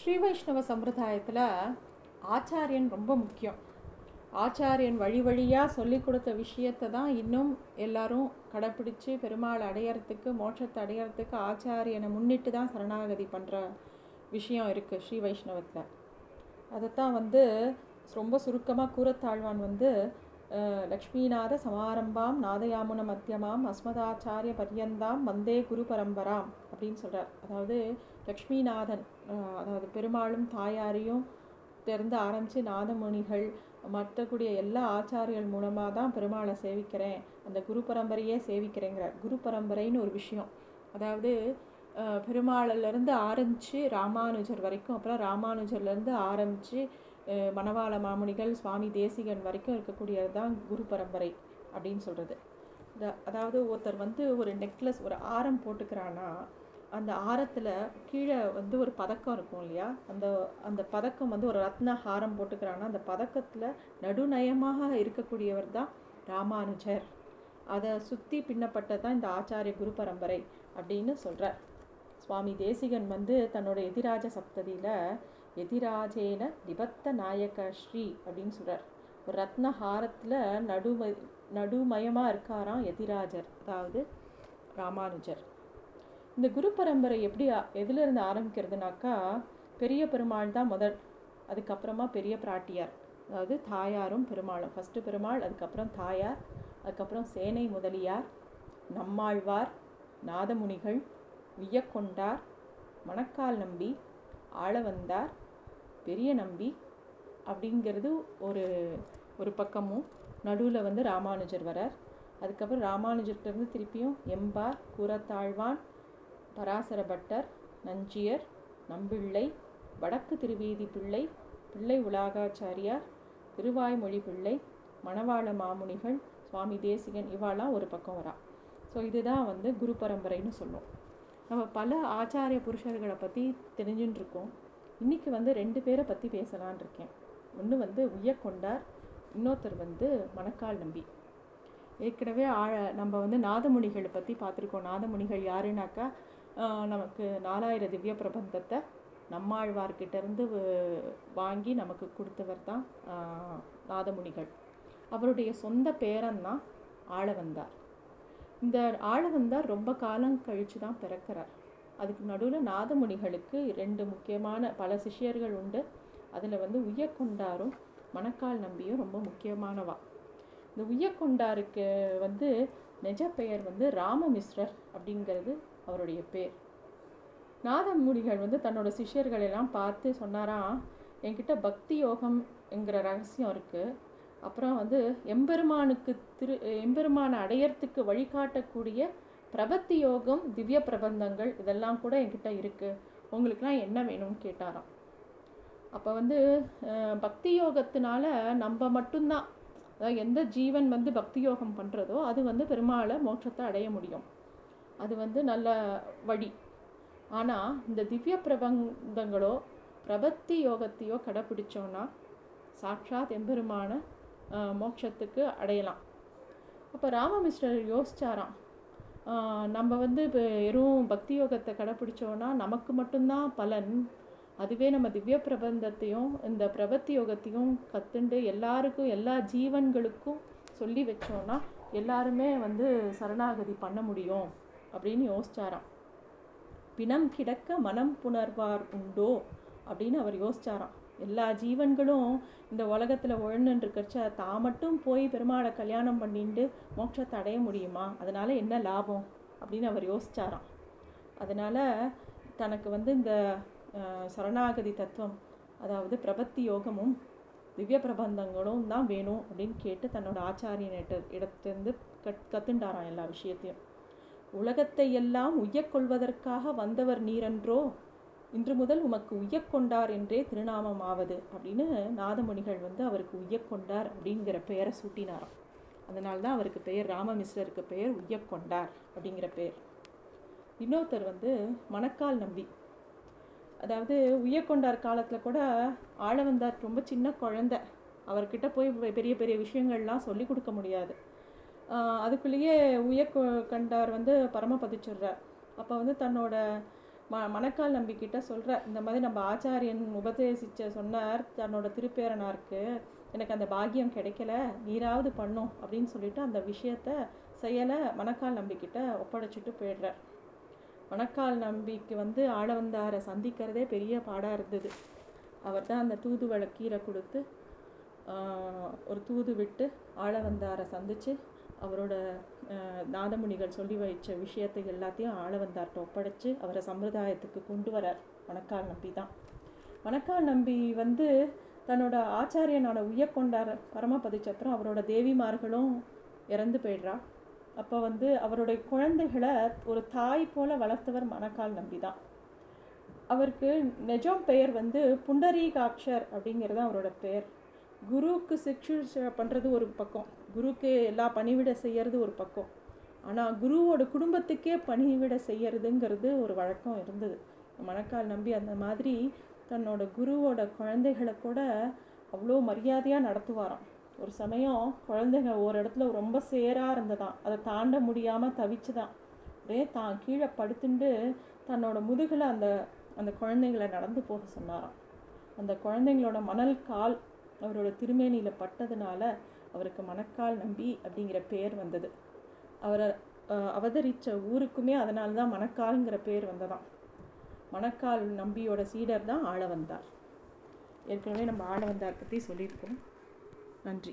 ஸ்ரீ வைஷ்ணவ சம்பிரதாயத்தில் ஆச்சாரியன் ரொம்ப முக்கியம். ஆச்சாரியன் வழி வழியாக சொல்லி கொடுத்த விஷயத்தை தான் இன்னும் எல்லாரும் கடைப்பிடிச்சு பெருமாள் அடையறதுக்கு மோட்சத்தை அடையறதுக்கு ஆச்சாரியனை முன்னிட்டு தான் சரணாகதி பண்ணுற விஷயம் இருக்குது ஸ்ரீ வைஷ்ணவத்தில் அதைத்தான் வந்து ரொம்ப சுருக்கமாக கூறத்தாழ்வான் வந்து லக்ஷ்மிநாத சமாரம்பாம் நாதயாமுன மத்தியமாம் அஸ்மதாச்சாரிய பரியந்தாம் வந்தே குரு பரம்பராம் அப்படின்னு சொல்கிறார் அதாவது லக்ஷ்மிநாதன் அதாவது பெருமாளும் தாயாரையும் திறந்து ஆரம்பித்து நாதமுனிகள் மற்றக்கூடிய எல்லா ஆச்சாரியர்கள் மூலமாக தான் பெருமாளை சேவிக்கிறேன் அந்த குரு பரம்பரையே சேவிக்கிறேங்கிறார். குரு பரம்பரைன்னு ஒரு விஷயம். அதாவது பெருமாளிலேருந்து ஆரம்பித்து ராமானுஜர் வரைக்கும் அப்புறம் ராமானுஜர்லேருந்து ஆரம்பித்து மணவாள மாமுனிகள் சுவாமி தேசிகன் வரைக்கும் இருக்கக்கூடியது தான் குரு பரம்பரை அப்படின்னு சொல்கிறது அதாவது ஒருத்தர் வந்து ஒரு நெக்லஸ் ஒரு ஆரம் போட்டுக்கிறான்னா அந்த ஆரத்தில் கீழே வந்து ஒரு பதக்கம் இருக்கும் இல்லையா? அந்த அந்த பதக்கம் வந்து ஒரு ரத்ன ஹாரம் போட்டுக்கிறான்னா அந்த பதக்கத்தில் நடுநயமாக இருக்கக்கூடியவர் தான் ராமானுஜர். அதை சுற்றி பின்னப்பட்டது தான் இந்த ஆச்சாரிய குரு பரம்பரை அப்படின்னு சொல்கிறார் சுவாமி தேசிகன் வந்து தன்னோட எதிராஜ சப்ததியில் எதிராஜேன திபத்த நாயக ஸ்ரீ அப்படின்னு சொல்கிறார் ஒரு ரத்ன ஹாரத்தில் நடும நடுமயமாக இருக்காராம் எதிராஜர் அதாவது ராமானுஜர். இந்த குரு பரம்பரை எப்படி எதிலிருந்து ஆரம்பிக்கிறதுனாக்கா பெரிய பெருமாள் தான் முதல் அதுக்கப்புறமா பெரிய பிராட்டியார். அதாவது தாயாரும் பெருமாளும். ஃபஸ்ட்டு பெருமாள் அதுக்கப்புறம் தாயார் அதுக்கப்புறம் சேனை முதலியார் நம்மாழ்வார் நாதமுனிகள் வியக்கொண்டார் மணக்கால் நம்பி ஆளவந்தார் பெரிய நம்பி அப்படிங்கிறது ஒரு ஒரு பக்கமும் நடுவில் வந்து ராமானுஜர் வரார். அதுக்கப்புறம் ராமானுஜர்கிட்டருந்து திருப்பியும் எம்பார் கூரத்தாழ்வான் பராசர பட்டர் நஞ்சியர் நம்பிள்ளை வடக்கு திருவீதி பிள்ளை பிள்ளை உலாகாச்சாரியார் திருவாய்மொழி பிள்ளை மணவாள மாமுனிகள் சுவாமி தேசிகன் இவாளாம் ஒரு பக்கம் வரா. ஸோ இதுதான் வந்து குரு பரம்பரைன்னு சொல்லும் நம்ம பல ஆச்சாரிய புருஷர்களை பற்றி தெரிஞ்சுட்டு இன்றைக்கி வந்து ரெண்டு பேரை பற்றி பேசலான் இருக்கேன். ஒன்று வந்து உய்யக்கொண்டார் இன்னொருத்தர் வந்து மணக்கால் நம்பி. ஏற்கனவே ஆழ நம்ம வந்து நாதமுனிகளை பற்றி பார்த்துருக்கோம். நாதமுனிகள் யாருனாக்கா நமக்கு நாலாயிர திவ்ய பிரபந்தத்தை நம்மாழ்வார்கிட்டேருந்து வாங்கி நமக்கு கொடுத்தவர் தான் நாதமுனிகள். அவருடைய சொந்த பேரன் தான் ஆளவந்தார் இந்த ஆளவந்தார் ரொம்ப காலம் கழித்து தான் பிறக்கிறார். அதுக்கு நடுவில் நாதமுனிகளுக்கு ரெண்டு முக்கியமான பல சிஷ்யர்கள் உண்டு. அதில் வந்து உய்யக்கொண்டாரும் மணக்கால் நம்பியும் ரொம்ப முக்கியமானவா. இந்த உய்யக்கொண்டாருக்கு வந்து நிஜ பெயர் வந்து ராமமிஸ்ரர் அப்படிங்கிறது அவருடைய பேர். நாதமுனிகள் வந்து தன்னோட சிஷ்யர்கள் எல்லாம் பார்த்து சொன்னாராம் என்கிட்ட பக்தி யோகம் என்கிற ரகசியம் இருக்குது அப்புறம் வந்து எம்பெருமானுக்கு திரு எம்பெருமானை அடையறத்துக்கு வழிகாட்டக்கூடிய பிரபத்தி யோகம் திவ்ய பிரபந்தங்கள் இதெல்லாம் கூட என்கிட்ட இருக்குது உங்களுக்குலாம் என்ன வேணும்னு கேட்டாராம். அப்போ வந்து பக்தி யோகத்தினால நம்ம மட்டும்தான். அதாவது எந்த ஜீவன் வந்து பக்தி யோகம் பண்ணுறதோ அது வந்து பெருமாளை மோட்சத்தை அடைய முடியும். அது வந்து நல்ல வழி. ஆனால் இந்த திவ்ய பிரபந்தங்களோ பிரபத்தி யோகத்தையோ கடைப்பிடிச்சோன்னா சாட்சாத் எம்பெருமான மோட்சத்துக்கு அடையலாம். அப்போ ராமமிஸ்ரர் யோசிச்சாராம். நம்ம வந்து இப்போ வெறும் பக்தி யோகத்தை கடைப்பிடிச்சோன்னா நமக்கு மட்டும்தான் பலன். அதுவே நம்ம திவ்ய பிரபந்தத்தையும் இந்த பிரபத்தி யோகத்தையும் கற்றுண்டு எல்லாருக்கும் எல்லா ஜீவன்களுக்கும் சொல்லி வச்சோன்னா எல்லாருமே வந்து சரணாகதி பண்ண முடியும் அப்படின்னு யோசிச்சாராம். பிணம் கிடக்க மனம் புணர்வார் உண்டோ அப்படின்னு அவர் யோசிச்சாராம். எல்லா ஜீவன்களும் இந்த உலகத்தில் உழந்துட்டு தா தான் மட்டும் போய் பெருமாளை கல்யாணம் பண்ணிட்டு மோட்சத்தை அடைய முடியுமா? அதனால் என்ன லாபம்? அப்படின்னு அவர் யோசிச்சாராம். அதனால் தனக்கு வந்து இந்த சரணாகதி தத்துவம் அதாவது பிரபத்தி யோகமும் திவ்ய பிரபந்தங்களும் தான் வேணும் அப்படின்னு கேட்டு தன்னோட ஆச்சாரியனிட்ட இடத்துலேருந்து கத் கத்துண்டாராம் எல்லா விஷயத்தையும். உலகத்தை எல்லாம் உய்யக்கொள்வதற்காக வந்தவர் நீரன்றோ இன்று முதல் உமக்கு உய்யக்கொண்டார் என்றே திருநாமம் ஆவது அப்படின்னு நாதமுனிகள் வந்து அவருக்கு உய்யக்கொண்டார் அப்படிங்கிற பெயரை சூட்டினாராம். அதனால தான் அவருக்கு பெயர் ராமமிஸ்ரருக்கு பெயர் உய்யக்கொண்டார் அப்படிங்கிற பெயர். இன்னொருத்தர் வந்து மணக்கால் நம்பி. அதாவது உய்யக்கொண்டார் காலத்தில் கூட ஆழவந்தார் ரொம்ப சின்ன குழந்தை. அவர்கிட்ட போய் பெரிய பெரிய விஷயங்கள்லாம் சொல்லி கொடுக்க முடியாது. அதுக்குள்ளேயே உய்யக் கண்டார் வந்து பரமபதிச்சிடுறார். அப்போ வந்து தன்னோட ம மணக்கால் நம்பிக்கிட்ட சொல்கிற இந்த மாதிரி நம்ம ஆச்சாரியன் உபதேசிச்ச சொன்னார் தன்னோட திருப்பேரனாருக்கு எனக்கு அந்த பாக்கியம் கிடைக்கல நீராவது பண்ணும் அப்படின்னு சொல்லிட்டு அந்த விஷயத்த செயலை மணக்கால் நம்பிக்கிட்ட ஒப்படைச்சிட்டு போயிடுறார். மணக்கால் நம்பிக்கு வந்து ஆளவந்தாரை சந்திக்கிறதே பெரிய பாடாக இருந்தது. அவர் தான் அந்த தூதுவளை கீரை கொடுத்து ஒரு தூது விட்டு ஆளவந்தாரை சந்தித்து அவரோட நாதமுனிகள் சொல்லி வைச்ச விஷயத்தை எல்லாத்தையும் ஆளவந்தார்கிட்ட ஒப்படைச்சு அவரை சம்பிரதாயத்துக்கு கொண்டு வரார். மணக்கால் நம்பி தான். மணக்கால் நம்பி வந்து தன்னோட ஆச்சாரியனோட உய்யக்கொண்டார் பரமபதிச்சத்திரம் அவரோட தேவிமார்களும் இறந்து போயிடுறா. அப்போ வந்து அவருடைய குழந்தைகளை ஒரு தாய் போல வளர்த்தவர் மணக்கால் நம்பி தான். அவருக்கு நெஜம் பெயர் வந்து புண்டரீகாட்சர் அப்படிங்கிறது அவரோட பெயர் குருவுக்கு சிக்ஷு பண்ணுறது ஒரு பக்கம். குருவுக்கு எல்லா பணிவிட செய்கிறது ஒரு பக்கம். ஆனால் குருவோட குடும்பத்துக்கே பணிவிட செய்யறதுங்கிறது ஒரு வழக்கம் இருந்தது. மணக்கால் நம்பி அந்த மாதிரி தன்னோட குருவோட குழந்தைகளை கூட அவ்வளோ மரியாதையாக நடத்துவாராம். ஒரு சமயம் குழந்தைங்க ஒரு இடத்துல ரொம்ப சேராக இருந்ததாம். அதை தாண்ட முடியாமல் தவிச்சுதான் அப்படியே தான் கீழே படுத்துண்டு தன்னோட முதுகில் அந்த அந்த குழந்தைங்களை நடந்து போக சொன்னாராம். அந்த குழந்தைங்களோட மணல் கால் அவரோட திருமேனியில் பட்டதுனால அவருக்கு மணக்கால் நம்பி அப்படிங்கிற பேர் வந்தது. அவரை அவதரித்த ஊருக்குமே அதனால தான் மணக்கால்ங்கிற பேர் வந்ததாம். மணக்கால் நம்பியோட சீடர் தான் ஆளவந்தார் ஏற்கனவே நம்ம ஆளவந்தார் பற்றி சொல்லியிருக்கோம். நன்றி.